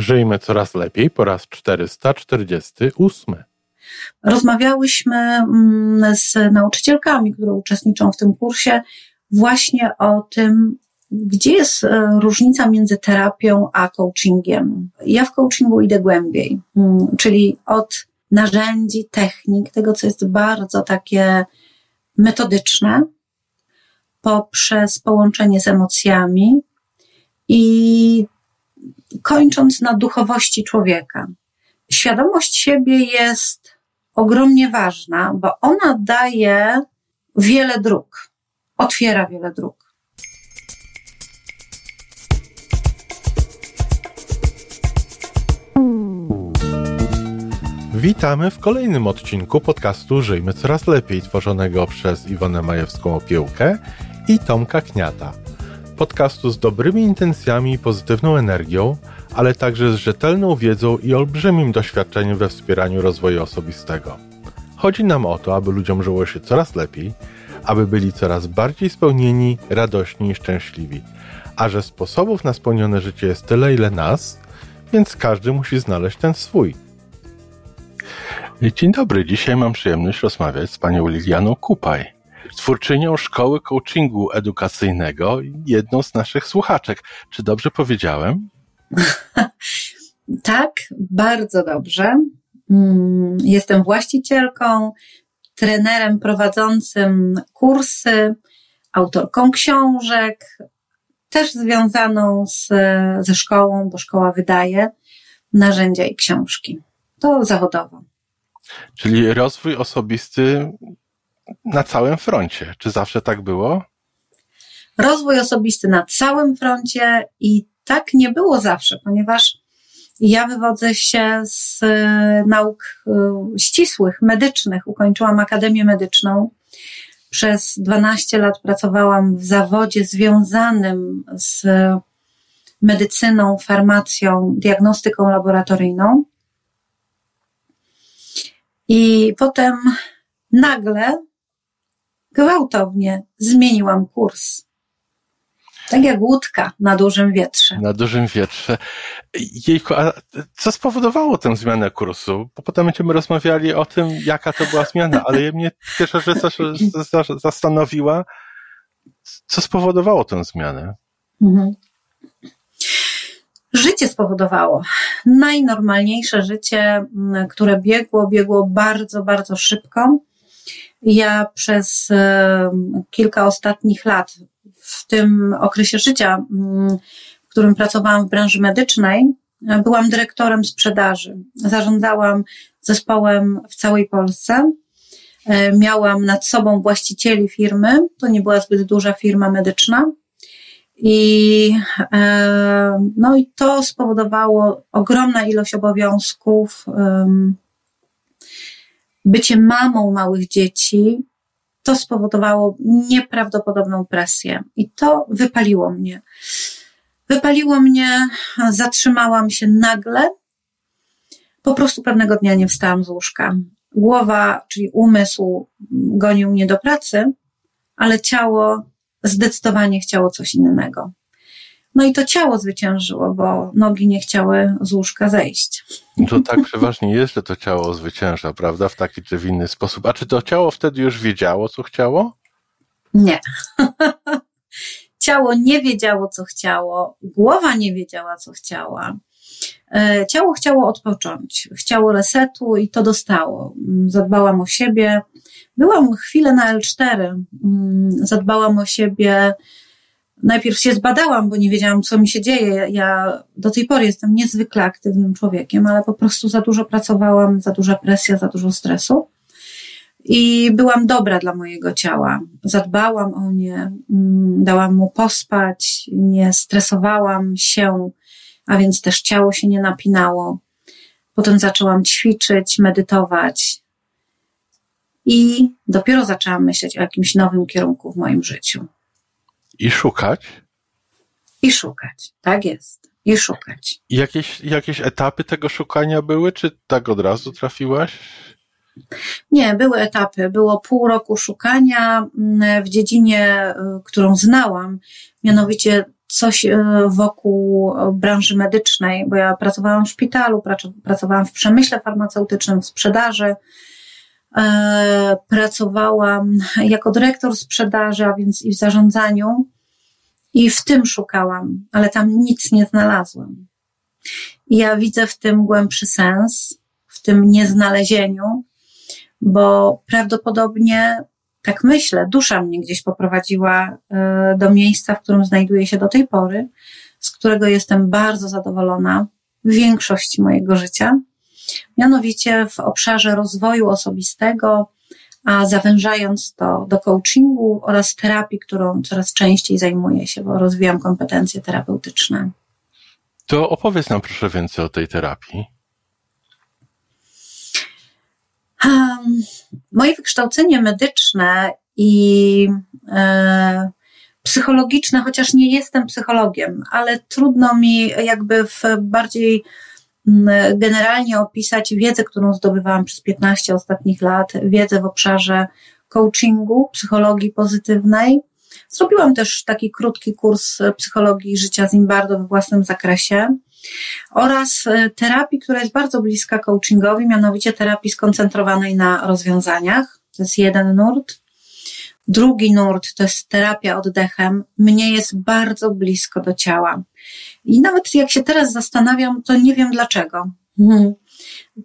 Żyjmy coraz lepiej po raz 448. Rozmawiałyśmy mm, z nauczycielkami, które uczestniczą w tym kursie, właśnie o tym, gdzie jest e, różnica między terapią a coachingiem. Ja w coachingu idę głębiej, mm, czyli od narzędzi, technik, tego, co jest bardzo takie metodyczne, poprzez połączenie z emocjami i kończąc na duchowości człowieka. Świadomość siebie jest ogromnie ważna, bo ona daje wiele dróg, otwiera wiele dróg. Witamy w kolejnym odcinku podcastu Żyjmy Coraz Lepiej, tworzonego przez Iwonę Majewską-Opiełkę i Tomka Kniata. Podcastu z dobrymi intencjami i pozytywną energią, ale także z rzetelną wiedzą i olbrzymim doświadczeniem we wspieraniu rozwoju osobistego. Chodzi nam o to, aby ludziom żyło się coraz lepiej, aby byli coraz bardziej spełnieni, radośni i szczęśliwi. A że sposobów na spełnione życie jest tyle, ile nas, więc każdy musi znaleźć ten swój. Dzień dobry, dzisiaj mam przyjemność rozmawiać z panią Lilianą Kupaj, twórczynią szkoły coachingu edukacyjnego, jedną z naszych słuchaczek. Czy dobrze powiedziałem? tak, bardzo dobrze. Mm, jestem właścicielką, trenerem prowadzącym kursy, autorką książek, też związaną z, ze szkołą, bo szkoła wydaje narzędzia i książki. To zawodowo. Czyli rozwój osobisty na całym froncie. Czy zawsze tak było? Rozwój osobisty na całym froncie i tak nie było zawsze, ponieważ ja wywodzę się z e, nauk e, ścisłych, medycznych. Ukończyłam Akademię Medyczną. Przez 12 lat pracowałam w zawodzie związanym z medycyną, farmacją, diagnostyką laboratoryjną. I potem nagle, gwałtownie zmieniłam kurs. Tak jak łódka na dużym wietrze. Na dużym wietrze. Jejku, a co spowodowało tę zmianę kursu? Bo potem będziemy rozmawiali o tym, jaka to była zmiana, ale mnie pierwsza rzecz zastanowiła, co spowodowało tę zmianę. Mhm. Życie spowodowało. Najnormalniejsze życie, które biegło, biegło bardzo, bardzo szybko. Ja przez kilka ostatnich lat w tym okresie życia, mm, w którym pracowałam w branży medycznej, byłam dyrektorem sprzedaży. Zarządzałam zespołem w całej Polsce. E, miałam nad sobą właścicieli firmy. To nie była zbyt duża firma medyczna. I, e, no i to spowodowało ogromna ilość obowiązków. Bycie mamą małych dzieci, to spowodowało nieprawdopodobną presję i to wypaliło mnie. Wypaliło mnie, zatrzymałam się nagle. Po prostu pewnego dnia nie wstałam z łóżka. Głowa, czyli umysł gonił mnie do pracy, ale ciało zdecydowanie chciało coś innego. No i to ciało zwyciężyło, bo nogi nie chciały z łóżka zejść. To tak przeważnie jest, że to ciało zwycięża, prawda? W taki czy w inny sposób. A czy to ciało wtedy już wiedziało, co chciało? Nie. ciało nie wiedziało, co chciało, głowa nie wiedziała, co chciała. E, ciało chciało odpocząć, chciało resetu i to dostało. Mm, zadbałam o siebie. Byłam chwilę na L4, mm, zadbałam o siebie najpierw się zbadałam, bo nie wiedziałam, co mi się dzieje. Ja do tej pory jestem niezwykle aktywnym człowiekiem, ale po prostu za dużo pracowałam, za duża presja, za dużo stresu. I byłam dobra dla mojego ciała. Zadbałam o nie, mm, dałam mu pospać, nie stresowałam się, a więc też ciało się nie napinało. Potem zaczęłam ćwiczyć, medytować. I dopiero zaczęłam myśleć o jakimś nowym kierunku w moim życiu. I szukać? I szukać, tak jest. I szukać. Jakieś, jakieś etapy tego szukania były, czy tak od razu trafiłaś? Nie, były etapy. Było pół roku szukania mm, w dziedzinie, y, którą znałam, mianowicie coś e, wokół branży medycznej, bo ja pracowałam w szpitalu, pracowałam w przemyśle farmaceutycznym, w sprzedaży. E, pracowałam jako dyrektor sprzedaży, a więc i w zarządzaniu, i w tym szukałam, ale tam nic nie znalazłam. I ja widzę w tym głębszy sens, w tym nieznalezieniu, bo prawdopodobnie, tak myślę, dusza mnie gdzieś poprowadziła e, do miejsca, w którym znajduję się do tej pory, z którego jestem bardzo zadowolona większości mojego życia, mianowicie w obszarze rozwoju osobistego, a zawężając to do coachingu oraz terapii, którą coraz częściej zajmuję się, bo rozwijam kompetencje terapeutyczne. To opowiedz nam proszę więcej o tej terapii. Um, moje wykształcenie medyczne i e, psychologiczne, chociaż nie jestem psychologiem, ale trudno mi jakby w bardziej generalnie opisać wiedzę, którą zdobywałam przez 15 ostatnich lat, wiedzę w obszarze coachingu, psychologii pozytywnej. Zrobiłam też taki krótki kurs psychologii życia Zimbardo we własnym zakresie oraz e, terapii, która jest bardzo bliska coachingowi, mianowicie terapii skoncentrowanej na rozwiązaniach. To jest jeden nurt. Drugi nurt to jest terapia oddechem. Mnie jest bardzo blisko do ciała. I nawet jak się teraz zastanawiam, to nie wiem dlaczego. Mhm.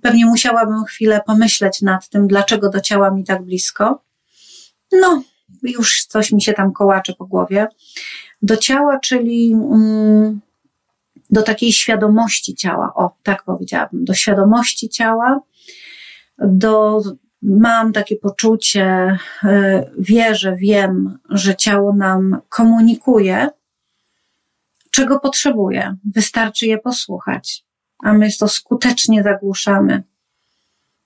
Pewnie musiałabym chwilę pomyśleć nad tym, dlaczego do ciała mi tak blisko. No, już coś mi się tam kołacze po głowie. Do ciała, czyli mm, do takiej świadomości ciała. O, tak powiedziałabym. Do świadomości ciała, do, mam takie poczucie, y, wierzę, wiem, że ciało nam komunikuje, czego potrzebuje. Wystarczy je posłuchać, a my to skutecznie zagłuszamy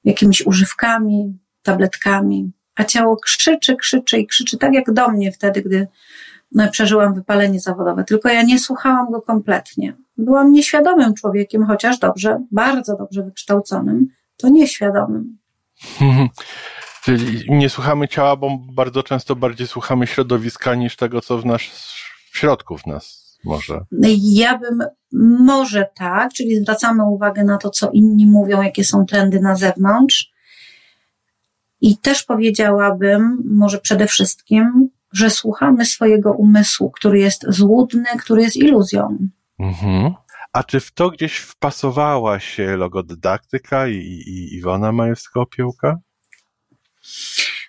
jakimiś używkami, tabletkami, a ciało krzyczy, krzyczy i krzyczy, tak jak do mnie wtedy, gdy no, przeżyłam wypalenie zawodowe, tylko ja nie słuchałam go kompletnie. Byłam nieświadomym człowiekiem, chociaż dobrze, bardzo dobrze wykształconym, to nieświadomym. Czyli nie słuchamy ciała, bo bardzo często bardziej słuchamy środowiska niż tego, co w nas, w środku w nas może. Ja bym, może tak, czyli zwracamy uwagę na to, co inni mówią, jakie są trendy na zewnątrz. I też powiedziałabym, może przede wszystkim, że słuchamy swojego umysłu, który jest złudny, który jest iluzją. Mhm. A czy w to gdzieś wpasowała się logodydaktyka i, i Iwona Majewska-Opiełka?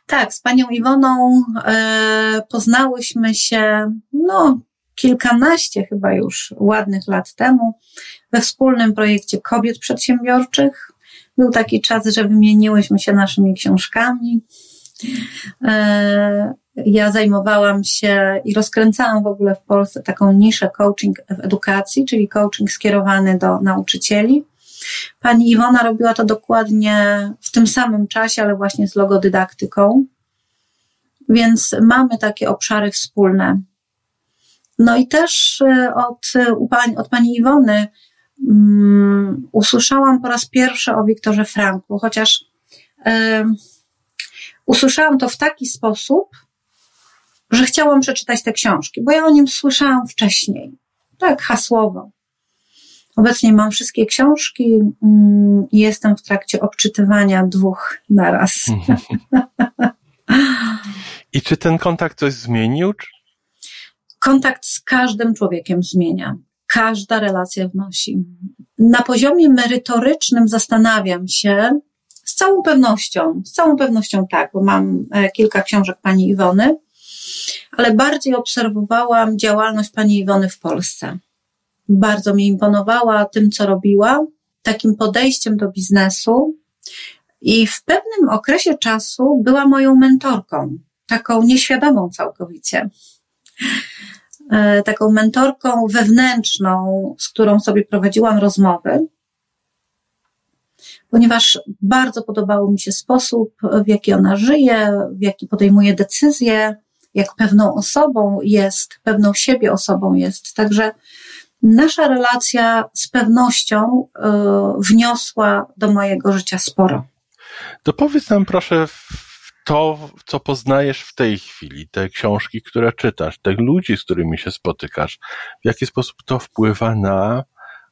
Tak, z panią Iwoną e, poznałyśmy się, no, kilkanaście chyba już ładnych lat temu we wspólnym projekcie kobiet przedsiębiorczych. Był taki czas, że wymieniłyśmy się naszymi książkami. E, ja zajmowałam się i rozkręcałam w ogóle w Polsce taką niszę coaching w edukacji, czyli coaching skierowany do nauczycieli. Pani Iwona robiła to dokładnie w tym samym czasie, ale właśnie z logodydaktyką. Więc mamy takie obszary wspólne. No i też e, od, od pani Iwony um, usłyszałam po raz pierwszy o Wiktorze Franklu, chociaż um, usłyszałam to w taki sposób, że chciałam przeczytać te książki, bo ja o nim słyszałam wcześniej, tak hasłowo. Obecnie mam wszystkie książki i jestem w trakcie obczytywania dwóch naraz. I czy ten kontakt coś zmienił? kontakt z każdym człowiekiem zmienia. Każda relacja wnosi. Na poziomie merytorycznym zastanawiam się, z całą pewnością, z całą pewnością tak, bo mam e, kilka książek pani Iwony, ale bardziej obserwowałam działalność pani Iwony w Polsce. Bardzo mi imponowała tym, co robiła, takim podejściem do biznesu i w pewnym okresie czasu była moją mentorką, taką nieświadomą całkowicie. E, taką mentorką wewnętrzną, z którą sobie prowadziłam rozmowy, ponieważ bardzo podobał mi się sposób, w jaki ona żyje, w jaki podejmuje decyzje, jak pewną osobą jest, pewną siebie osobą jest. Także nasza relacja z pewnością y, wniosła do mojego życia sporo. To powiedz nam proszę, to, co poznajesz w tej chwili, te książki, które czytasz, tych ludzi, z którymi się spotykasz, w jaki sposób to wpływa na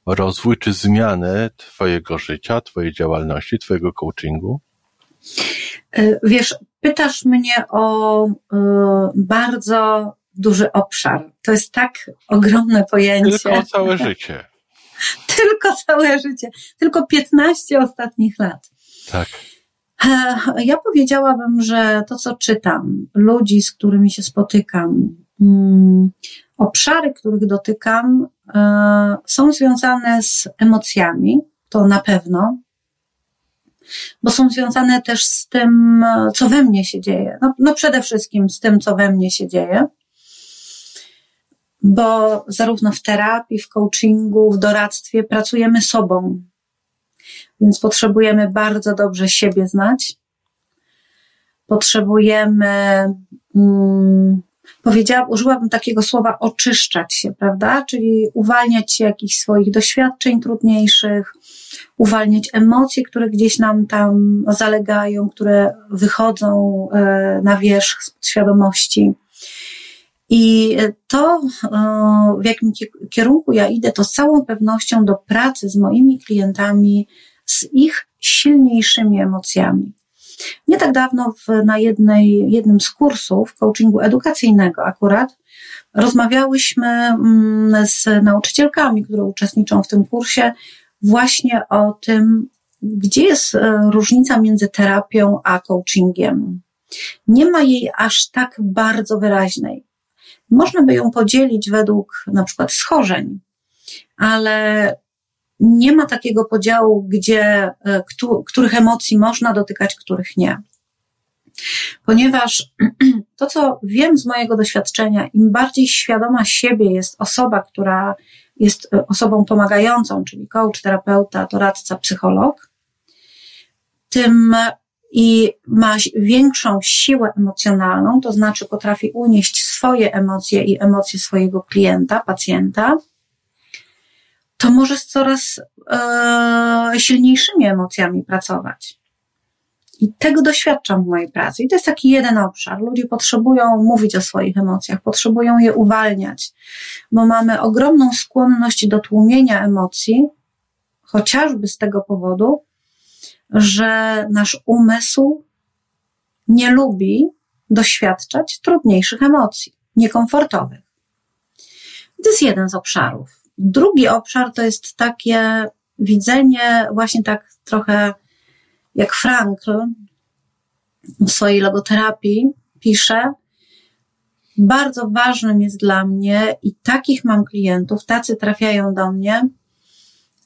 rozwój czy zmianę Twojego życia, Twojej działalności, Twojego coachingu? E, wiesz, pytasz mnie o y, bardzo duży obszar. To jest tak ogromne pojęcie. Tylko całe życie. Tylko całe życie. Tylko 15 ostatnich lat. Tak. Ja powiedziałabym, że to, co czytam, ludzi, z którymi się spotykam, mm, obszary, których dotykam, e, są związane z emocjami, to na pewno, bo są związane też z tym, co we mnie się dzieje. No, no przede wszystkim z tym, co we mnie się dzieje, bo zarówno w terapii, w coachingu, w doradztwie pracujemy sobą, więc potrzebujemy bardzo dobrze siebie znać. Potrzebujemy, um, powiedziałam, użyłabym takiego słowa oczyszczać się, prawda? Czyli uwalniać się jakichś swoich doświadczeń trudniejszych, uwalniać emocje, które gdzieś nam tam zalegają, które wychodzą e, na wierzch z świadomości. I to, e, w jakim kierunku ja idę, to z całą pewnością do pracy z moimi klientami, z ich silniejszymi emocjami. Nie tak dawno w, na jednej, jednym z kursów coachingu edukacyjnego akurat rozmawiałyśmy mm, z nauczycielkami, które uczestniczą w tym kursie, właśnie o tym, gdzie jest e, różnica między terapią a coachingiem. Nie ma jej aż tak bardzo wyraźnej. Można by ją podzielić według na przykład schorzeń, ale nie ma takiego podziału, gdzie, e, których emocji można dotykać, których nie. Ponieważ to, co wiem z mojego doświadczenia, im bardziej świadoma siebie jest osoba, która jest e, osobą pomagającą, czyli coach, terapeuta, doradca, psycholog, tym i ma większą siłę emocjonalną, to znaczy potrafi unieść swoje emocje i emocje swojego klienta, pacjenta, to może z coraz e, silniejszymi emocjami pracować. I tego doświadczam w mojej pracy. I to jest taki jeden obszar. Ludzie potrzebują mówić o swoich emocjach, potrzebują je uwalniać, bo mamy ogromną skłonność do tłumienia emocji, chociażby z tego powodu, że nasz umysł nie lubi doświadczać trudniejszych emocji, niekomfortowych. To jest jeden z obszarów. Drugi obszar to jest takie widzenie, właśnie tak trochę jak Frankl w swojej logoterapii pisze, bardzo ważnym jest dla mnie i takich mam klientów, tacy trafiają do mnie,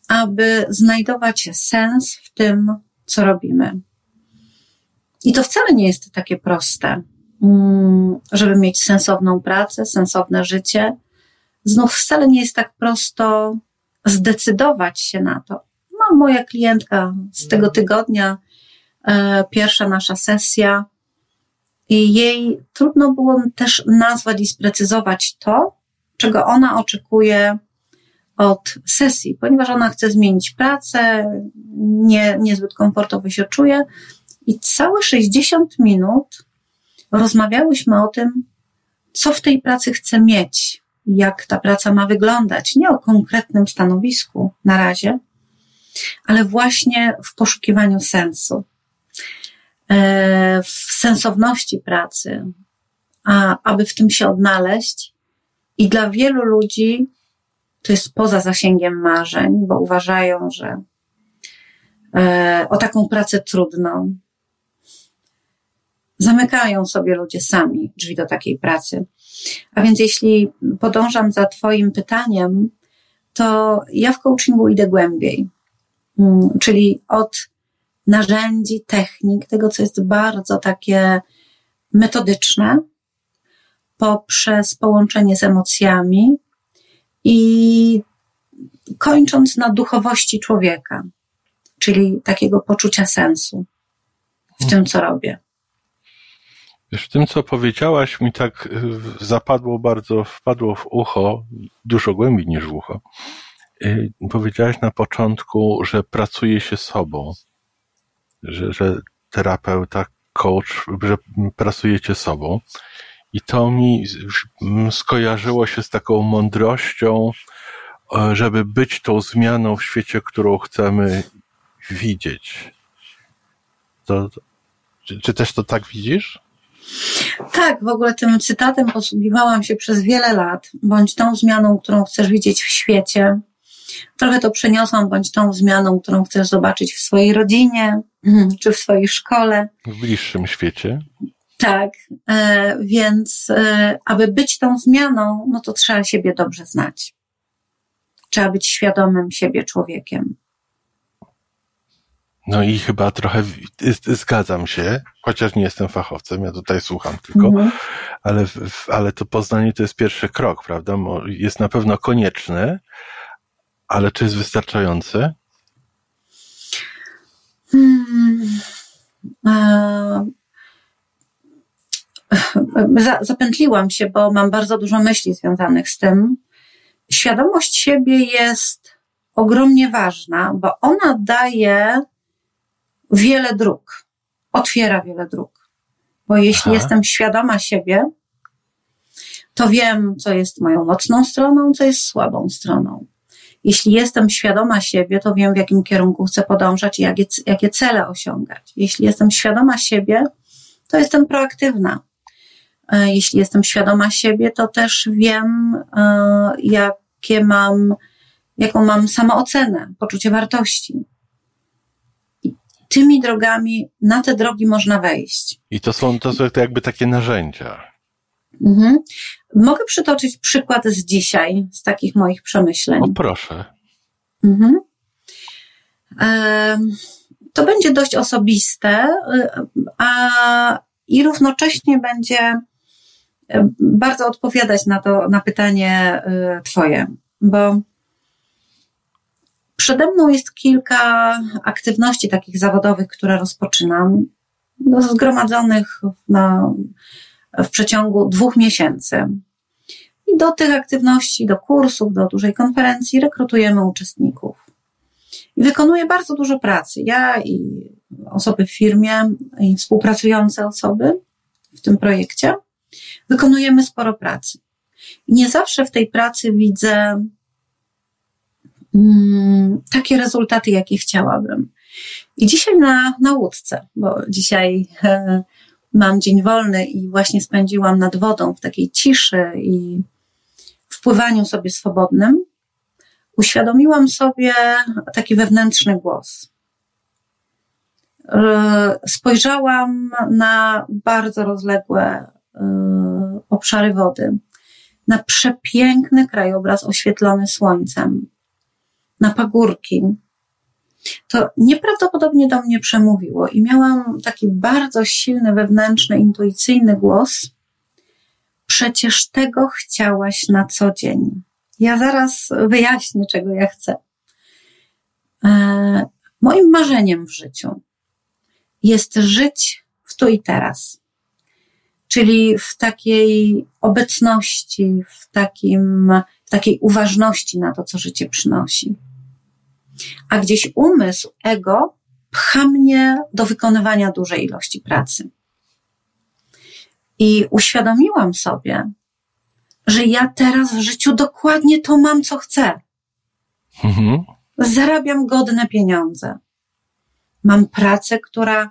aby znajdować sens w tym, co robimy. I to wcale nie jest takie proste, mm, żeby mieć sensowną pracę, sensowne życie. Znów wcale nie jest tak prosto zdecydować się na to. No, moja klientka z tego tygodnia, e, pierwsza nasza sesja, i jej trudno było też nazwać i sprecyzować to, czego ona oczekuje od sesji, ponieważ ona chce zmienić pracę, nie, niezbyt komfortowo się czuje. I całe 60 minut rozmawiałyśmy o tym, co w tej pracy chce mieć, jak ta praca ma wyglądać. Nie o konkretnym stanowisku na razie, ale właśnie w poszukiwaniu sensu, e, w sensowności pracy, a aby w tym się odnaleźć. I dla wielu ludzi to jest poza zasięgiem marzeń, bo uważają, że e, o taką pracę trudną. Zamykają sobie ludzie sami drzwi do takiej pracy. A więc jeśli podążam za Twoim pytaniem, to ja w coachingu idę głębiej, mm, czyli od narzędzi, technik, tego, co jest bardzo takie metodyczne, poprzez połączenie z emocjami, i kończąc na duchowości człowieka, czyli takiego poczucia sensu w tym, co robię. Wiesz, w tym, co powiedziałaś, mi tak y, zapadło bardzo, wpadło w ucho, dużo głębiej niż w ucho. Y, powiedziałaś na początku, że pracuje się sobą, że, że terapeuta coach, że pracujecie sobą. I to mi skojarzyło się z taką mądrością, żeby być tą zmianą w świecie, którą chcemy widzieć. To, czy, czy też to tak widzisz? Tak, w ogóle tym cytatem posługiwałam się przez wiele lat, bądź tą zmianą, którą chcesz widzieć w świecie. Trochę to przeniosłam, bądź tą zmianą, którą chcesz zobaczyć w swojej rodzinie, czy w swojej szkole. W bliższym świecie. Tak, e, więc e, aby być tą zmianą, no to trzeba siebie dobrze znać. Trzeba być świadomym siebie człowiekiem. No i chyba trochę zgadzam się, chociaż nie jestem fachowcem, ja tutaj słucham tylko, mhm. ale, ale to poznanie to jest pierwszy krok, prawda? Jest na pewno konieczny, ale czy jest wystarczający? Hmm. Zapętliłam się, bo mam bardzo dużo myśli związanych z tym. Świadomość siebie jest ogromnie ważna, bo ona daje wiele dróg, otwiera wiele dróg. Bo jeśli Aha. jestem świadoma siebie, to wiem, co jest moją mocną stroną, co jest słabą stroną. Jeśli jestem świadoma siebie, to wiem, w jakim kierunku chcę podążać i jakie, jakie cele osiągać. Jeśli jestem świadoma siebie, to jestem proaktywna. E, jeśli jestem świadoma siebie, to też wiem, e, jakie mam, jaką mam samoocenę, poczucie wartości tymi drogami, na te drogi można wejść. I to są, to są jakby takie narzędzia. Mhm. Mogę przytoczyć przykład z dzisiaj, z takich moich przemyśleń. O proszę. Mhm. E, to będzie dość osobiste, a i równocześnie będzie bardzo odpowiadać na to, na pytanie e, Twoje, bo Przede mną jest kilka aktywności takich zawodowych, które rozpoczynam, no, zgromadzonych na, w przeciągu dwóch miesięcy. I do tych aktywności, do kursów, do dużej konferencji rekrutujemy uczestników. I wykonuję bardzo dużo pracy. Ja i osoby w firmie, i współpracujące osoby w tym projekcie wykonujemy sporo pracy. I nie zawsze w tej pracy widzę Mm, takie rezultaty, jakie chciałabym. I dzisiaj na, na łódce, bo dzisiaj e, mam dzień wolny i właśnie spędziłam nad wodą w takiej ciszy i wpływaniu sobie swobodnym, uświadomiłam sobie taki wewnętrzny głos. E, spojrzałam na bardzo rozległe e, obszary wody, na przepiękny krajobraz oświetlony słońcem, na pagórki, to nieprawdopodobnie do mnie przemówiło i miałam taki bardzo silny, wewnętrzny, intuicyjny głos. Przecież tego chciałaś na co dzień. Ja zaraz wyjaśnię, czego ja chcę. E, moim marzeniem w życiu jest żyć w tu i teraz. Czyli w takiej obecności, w, takim, w takiej uważności na to, co życie przynosi a gdzieś umysł, ego pcha mnie do wykonywania dużej ilości pracy. I uświadomiłam sobie, że ja teraz w życiu dokładnie to mam, co chcę. Mhm. Zarabiam godne pieniądze. Mam pracę, która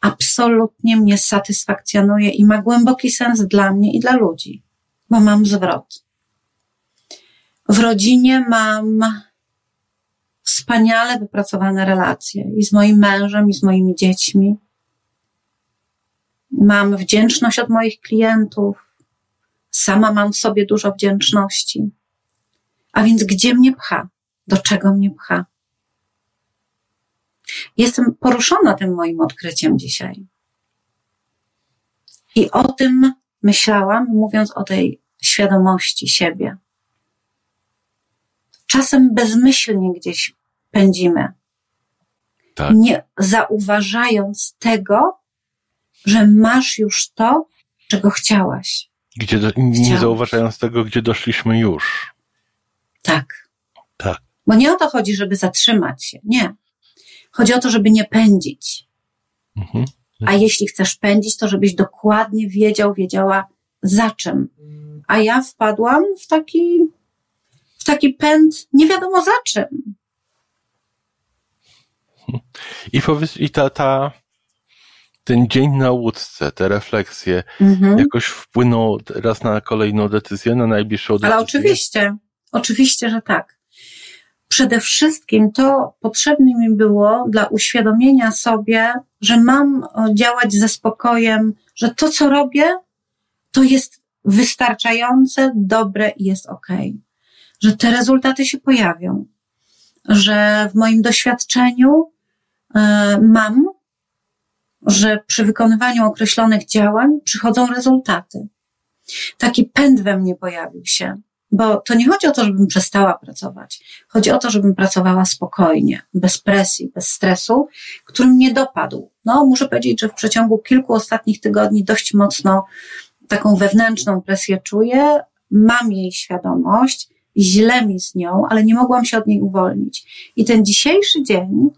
absolutnie mnie satysfakcjonuje i ma głęboki sens dla mnie i dla ludzi, bo mam zwrot. W rodzinie mam wspaniale wypracowane relacje i z moim mężem, i z moimi dziećmi. Mam wdzięczność od moich klientów. Sama mam w sobie dużo wdzięczności. A więc gdzie mnie pcha? Do czego mnie pcha? Jestem poruszona tym moim odkryciem dzisiaj. I o tym myślałam, mówiąc o tej świadomości siebie. Czasem bezmyślnie gdzieś pędzimy. Tak. Nie zauważając tego, że masz już to, czego chciałaś. Gdzie do, nie zauważając tego, gdzie doszliśmy już. Tak. Tak. Bo nie o to chodzi, żeby zatrzymać się. Nie. Chodzi o to, żeby nie pędzić. Mhm. A jeśli chcesz pędzić, to żebyś dokładnie wiedział, wiedziała za czym. A ja wpadłam w taki, w taki pęd nie wiadomo za czym. I powiedz, i ta, ta, ten dzień na łódce, te refleksje, mhm. jakoś wpłyną raz na kolejną decyzję, na najbliższą decyzję? Ale oczywiście, oczywiście, że tak. Przede wszystkim to potrzebne mi było dla uświadomienia sobie, że mam działać ze spokojem, że to, co robię, to jest wystarczające, dobre i jest ok. Że te rezultaty się pojawią, że w moim doświadczeniu y, mam, że przy wykonywaniu określonych działań przychodzą rezultaty. Taki pęd we mnie pojawił się, bo to nie chodzi o to, żebym przestała pracować. Chodzi o to, żebym pracowała spokojnie, bez presji, bez stresu, który mnie dopadł. No, muszę powiedzieć, że w przeciągu kilku ostatnich tygodni dość mocno taką wewnętrzną presję czuję, mam jej świadomość, źle mi z nią, ale nie mogłam się od niej uwolnić. I ten dzisiejszy dzień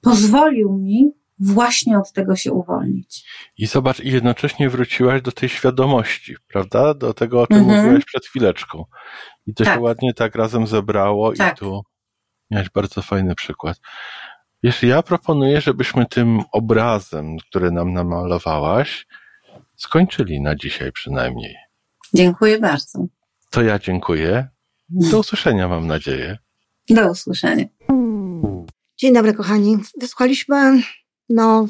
pozwolił mi właśnie od tego się uwolnić. I zobacz, i jednocześnie wróciłaś do tej świadomości, prawda? Do tego, o czym mhm. mówiłaś przed chwileczką. I to tak. się ładnie tak razem zebrało tak. i tu miałeś bardzo fajny przykład. Wiesz, ja proponuję, żebyśmy tym obrazem, który nam namalowałaś, skończyli na dzisiaj przynajmniej. Dziękuję bardzo. To ja dziękuję. Do usłyszenia, mam nadzieję. Do usłyszenia. Dzień dobry, kochani. Wysłuchaliśmy, no,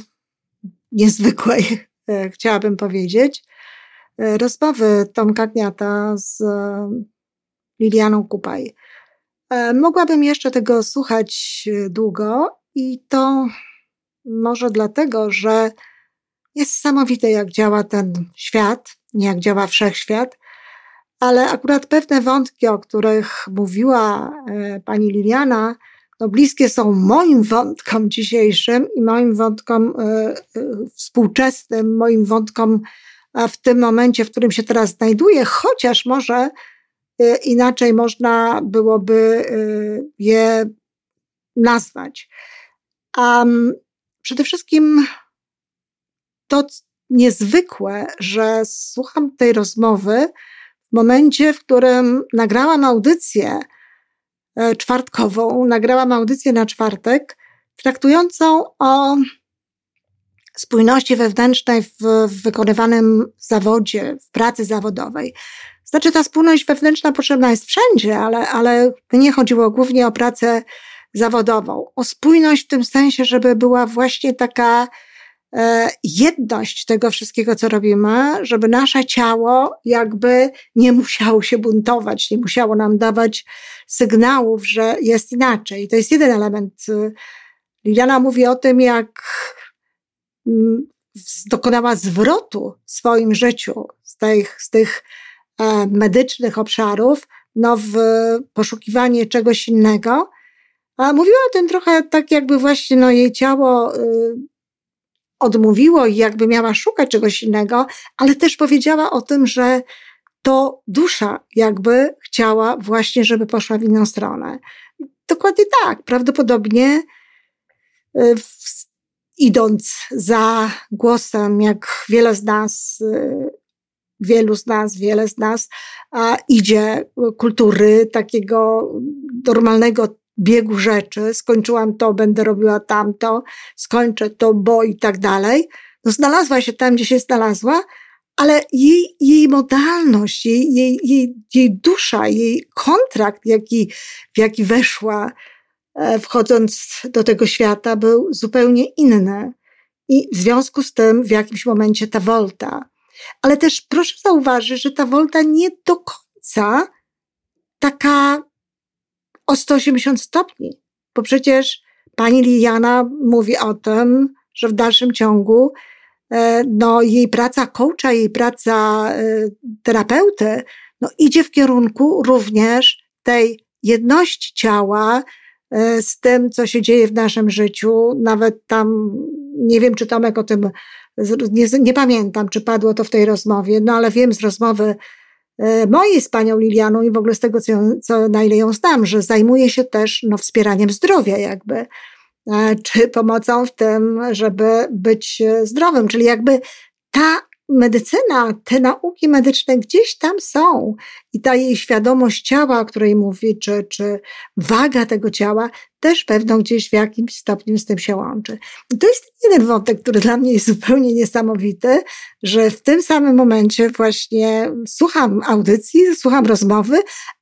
niezwykłej, e, chciałabym powiedzieć, e, rozmowy Tomka Gniata z e, Lilianą Kupaj. Mogłabym jeszcze tego słuchać długo i to może dlatego, że Niesamowite, jak działa ten świat, nie jak działa wszechświat, ale akurat pewne wątki, o których mówiła e, pani Liliana, no bliskie są moim wątkom dzisiejszym i moim wątkom e, e, współczesnym, moim wątkom w tym momencie, w którym się teraz znajduję, chociaż może inaczej można byłoby je nazwać. Um, przede wszystkim to niezwykłe, że słucham tej rozmowy w momencie, w którym nagrałam audycję e, czwartkową, nagrałam audycję na czwartek, traktującą o spójności wewnętrznej w, w wykonywanym zawodzie, w pracy zawodowej. Znaczy, ta spójność wewnętrzna potrzebna jest wszędzie, ale, ale nie chodziło głównie o pracę zawodową. O spójność w tym sensie, żeby była właśnie taka jedność tego wszystkiego, co robimy, żeby nasze ciało jakby nie musiało się buntować, nie musiało nam dawać sygnałów, że jest inaczej. To jest jeden element. Liliana mówi o tym, jak mm, dokonała zwrotu w swoim życiu z tych, z tych e, medycznych obszarów no, w poszukiwanie czegoś innego. A mówiła o tym trochę tak, jakby właśnie no, jej ciało y, odmówiło i jakby miała szukać czegoś innego, ale też powiedziała o tym, że to dusza jakby chciała właśnie, żeby poszła w inną stronę. Dokładnie tak. Prawdopodobnie y, idąc za głosem, jak wiele z nas, y, wielu z nas, wiele z nas, a idzie kultury takiego normalnego biegu rzeczy, skończyłam to, będę robiła tamto, skończę to, bo i tak dalej. No znalazła się tam, gdzie się znalazła, ale jej, jej modalność, jej, jej, jej, jej dusza, jej kontrakt, jaki, w jaki weszła, e, wchodząc do tego świata, był zupełnie inny. I w związku z tym w jakimś momencie ta wolta. Ale też proszę zauważyć, że ta wolta nie do końca taka o 180 stopni, bo przecież pani Liliana mówi o tym, że w dalszym ciągu e, no, jej praca coacha, jej praca e, terapeuty no, idzie w kierunku również tej jedności ciała e, z tym, co się dzieje w naszym życiu. Nawet tam, nie wiem, czy Tomek o tym, nie, nie pamiętam, czy padło to w tej rozmowie, no ale wiem z rozmowy mojej z panią Lilianą i w ogóle z tego, co, co na ile ją znam, że zajmuje się też no, wspieraniem zdrowia jakby. czy pomocą w tym, żeby być zdrowym. Czyli jakby ta medycyna, te nauki medyczne gdzieś tam są i ta jej świadomość ciała, o której mówi, czy, czy waga tego ciała, też pewno gdzieś w jakimś stopniu z tym się łączy. I to jest jeden wątek, który dla mnie jest zupełnie niesamowity, że w tym samym momencie właśnie słucham audycji, słucham rozmowy,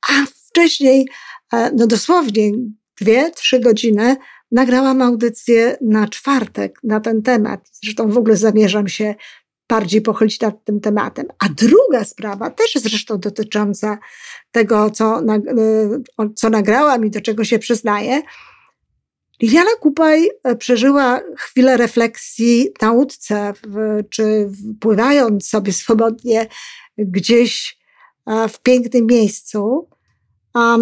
a wcześniej, e, no dosłownie dwie, trzy godziny nagrałam audycję na czwartek na ten temat. Zresztą w ogóle zamierzam się bardziej pochylić nad tym tematem. A druga sprawa, też zresztą dotycząca tego, co, y, co nagrałam i do czego się przyznaję, Liliana Kupaj e, przeżyła chwilę refleksji na łódce, czy pływając sobie swobodnie gdzieś e, w pięknym miejscu,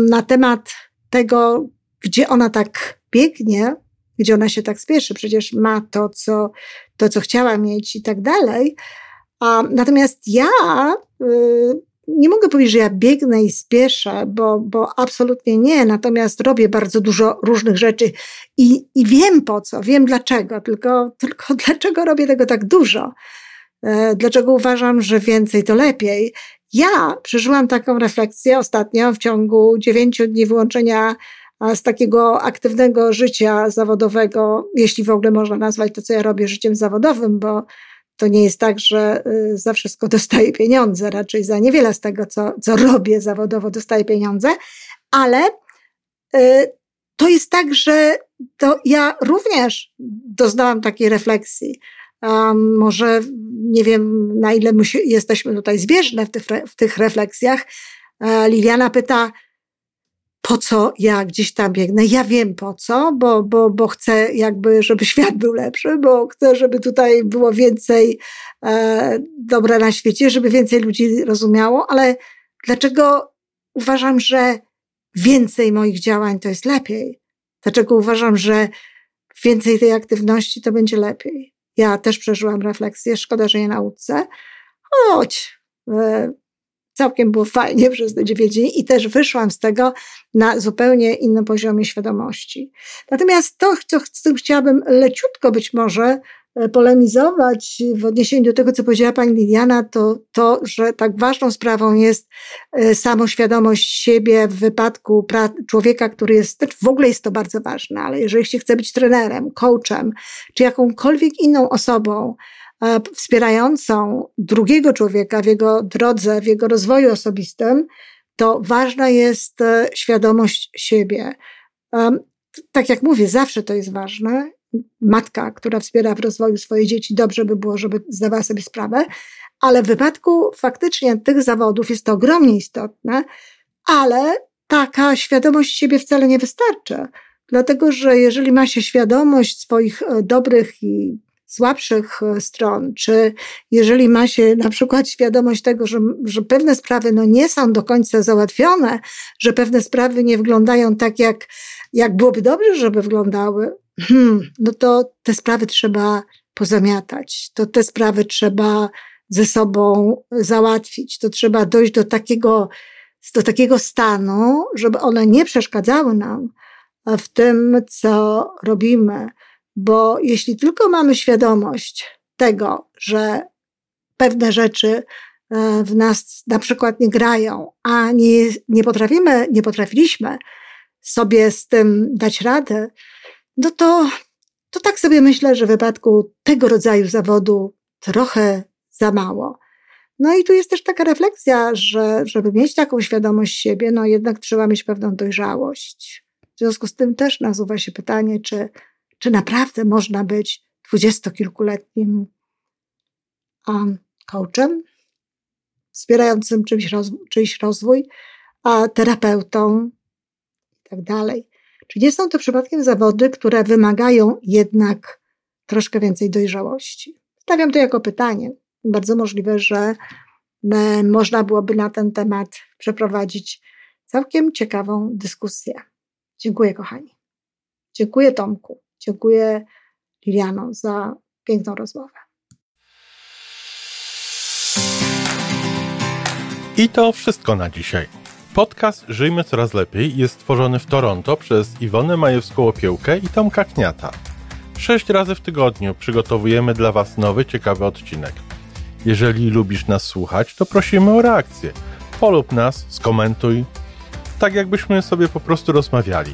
na temat tego, gdzie ona tak biegnie, gdzie ona się tak spieszy, przecież ma to, co, to, co chciała mieć i tak dalej. Natomiast ja y, nie mogę powiedzieć, że ja biegnę i spieszę, bo, bo absolutnie nie. Natomiast robię bardzo dużo różnych rzeczy i, i wiem po co, wiem dlaczego, tylko, tylko dlaczego robię tego tak dużo. E, dlaczego uważam, że więcej to lepiej. Ja przeżyłam taką refleksję ostatnio w ciągu dziewięciu dni wyłączenia z takiego aktywnego życia zawodowego, jeśli w ogóle można nazwać to, co ja robię życiem zawodowym, bo to nie jest tak, że y, za wszystko dostaję pieniądze, raczej za niewiele z tego, co, co robię zawodowo, dostaję pieniądze, ale y, to jest tak, że to ja również doznałam takiej refleksji. Może nie wiem, na ile jesteśmy tutaj zbieżne w tych, w tych refleksjach. E, Liliana pyta, po co ja gdzieś tam biegnę. Ja wiem po co, bo, bo, bo chcę jakby, żeby świat był lepszy, bo chcę, żeby tutaj było więcej e, dobra na świecie, żeby więcej ludzi rozumiało, ale dlaczego uważam, że więcej moich działań to jest lepiej? Dlaczego uważam, że więcej tej aktywności to będzie lepiej? Ja też przeżyłam refleksję, szkoda, że nie nauce. Chodź, e, całkiem było fajnie przez te dziewięć dni i też wyszłam z tego na zupełnie innym poziomie świadomości. Natomiast to, co z tym chciałabym leciutko być może e, polemizować w odniesieniu do tego, co powiedziała pani Liliana, to to, że tak ważną sprawą jest e, samoświadomość siebie w wypadku człowieka, który jest, w ogóle jest to bardzo ważne, ale jeżeli się chce być trenerem, coachem, czy jakąkolwiek inną osobą, wspierającą drugiego człowieka w jego drodze, w jego rozwoju osobistym, to ważna jest e, świadomość siebie. Tak jak mówię, zawsze to jest ważne. Matka, która wspiera w rozwoju swoje dzieci, dobrze by było, żeby zdawała sobie sprawę, ale w wypadku faktycznie tych zawodów jest to ogromnie istotne, ale taka świadomość siebie wcale nie wystarczy. Dlatego, że jeżeli ma się świadomość swoich e, dobrych i słabszych e, stron, czy jeżeli ma się na przykład świadomość tego, że, że pewne sprawy no nie są do końca załatwione, że pewne sprawy nie wyglądają tak, jak, jak byłoby dobrze, żeby wyglądały, hmm, no to te sprawy trzeba pozamiatać, to te sprawy trzeba ze sobą załatwić, to trzeba dojść do takiego, do takiego stanu, żeby one nie przeszkadzały nam w tym, co robimy, bo jeśli tylko mamy świadomość tego, że pewne rzeczy e, w nas na przykład nie grają, a nie, nie potrafimy, nie potrafiliśmy sobie z tym dać radę, no to, to tak sobie myślę, że w wypadku tego rodzaju zawodu trochę za mało. No i tu jest też taka refleksja, że żeby mieć taką świadomość siebie, no jednak trzeba mieć pewną dojrzałość. W związku z tym też nasuwa się pytanie, czy czy naprawdę można być dwudziestokilkuletnim um, coachem, wspierającym czymś rozwój, czyjś rozwój, a terapeutą i tak dalej. Czy nie są to przypadkiem zawody, które wymagają jednak troszkę więcej dojrzałości? Stawiam to jako pytanie. Bardzo możliwe, że e, można byłoby na ten temat przeprowadzić całkiem ciekawą dyskusję. Dziękuję, kochani. Dziękuję, Tomku. Dziękuję Liliano za piękną rozmowę. I to wszystko na dzisiaj. Podcast Żyjmy Coraz Lepiej jest stworzony w Toronto przez Iwonę Majewską-Opiełkę i Tomka Kniata. Sześć razy w tygodniu przygotowujemy dla Was nowy, ciekawy odcinek. Jeżeli lubisz nas słuchać, to prosimy o reakcję. Polub nas, skomentuj, tak jakbyśmy sobie po prostu rozmawiali.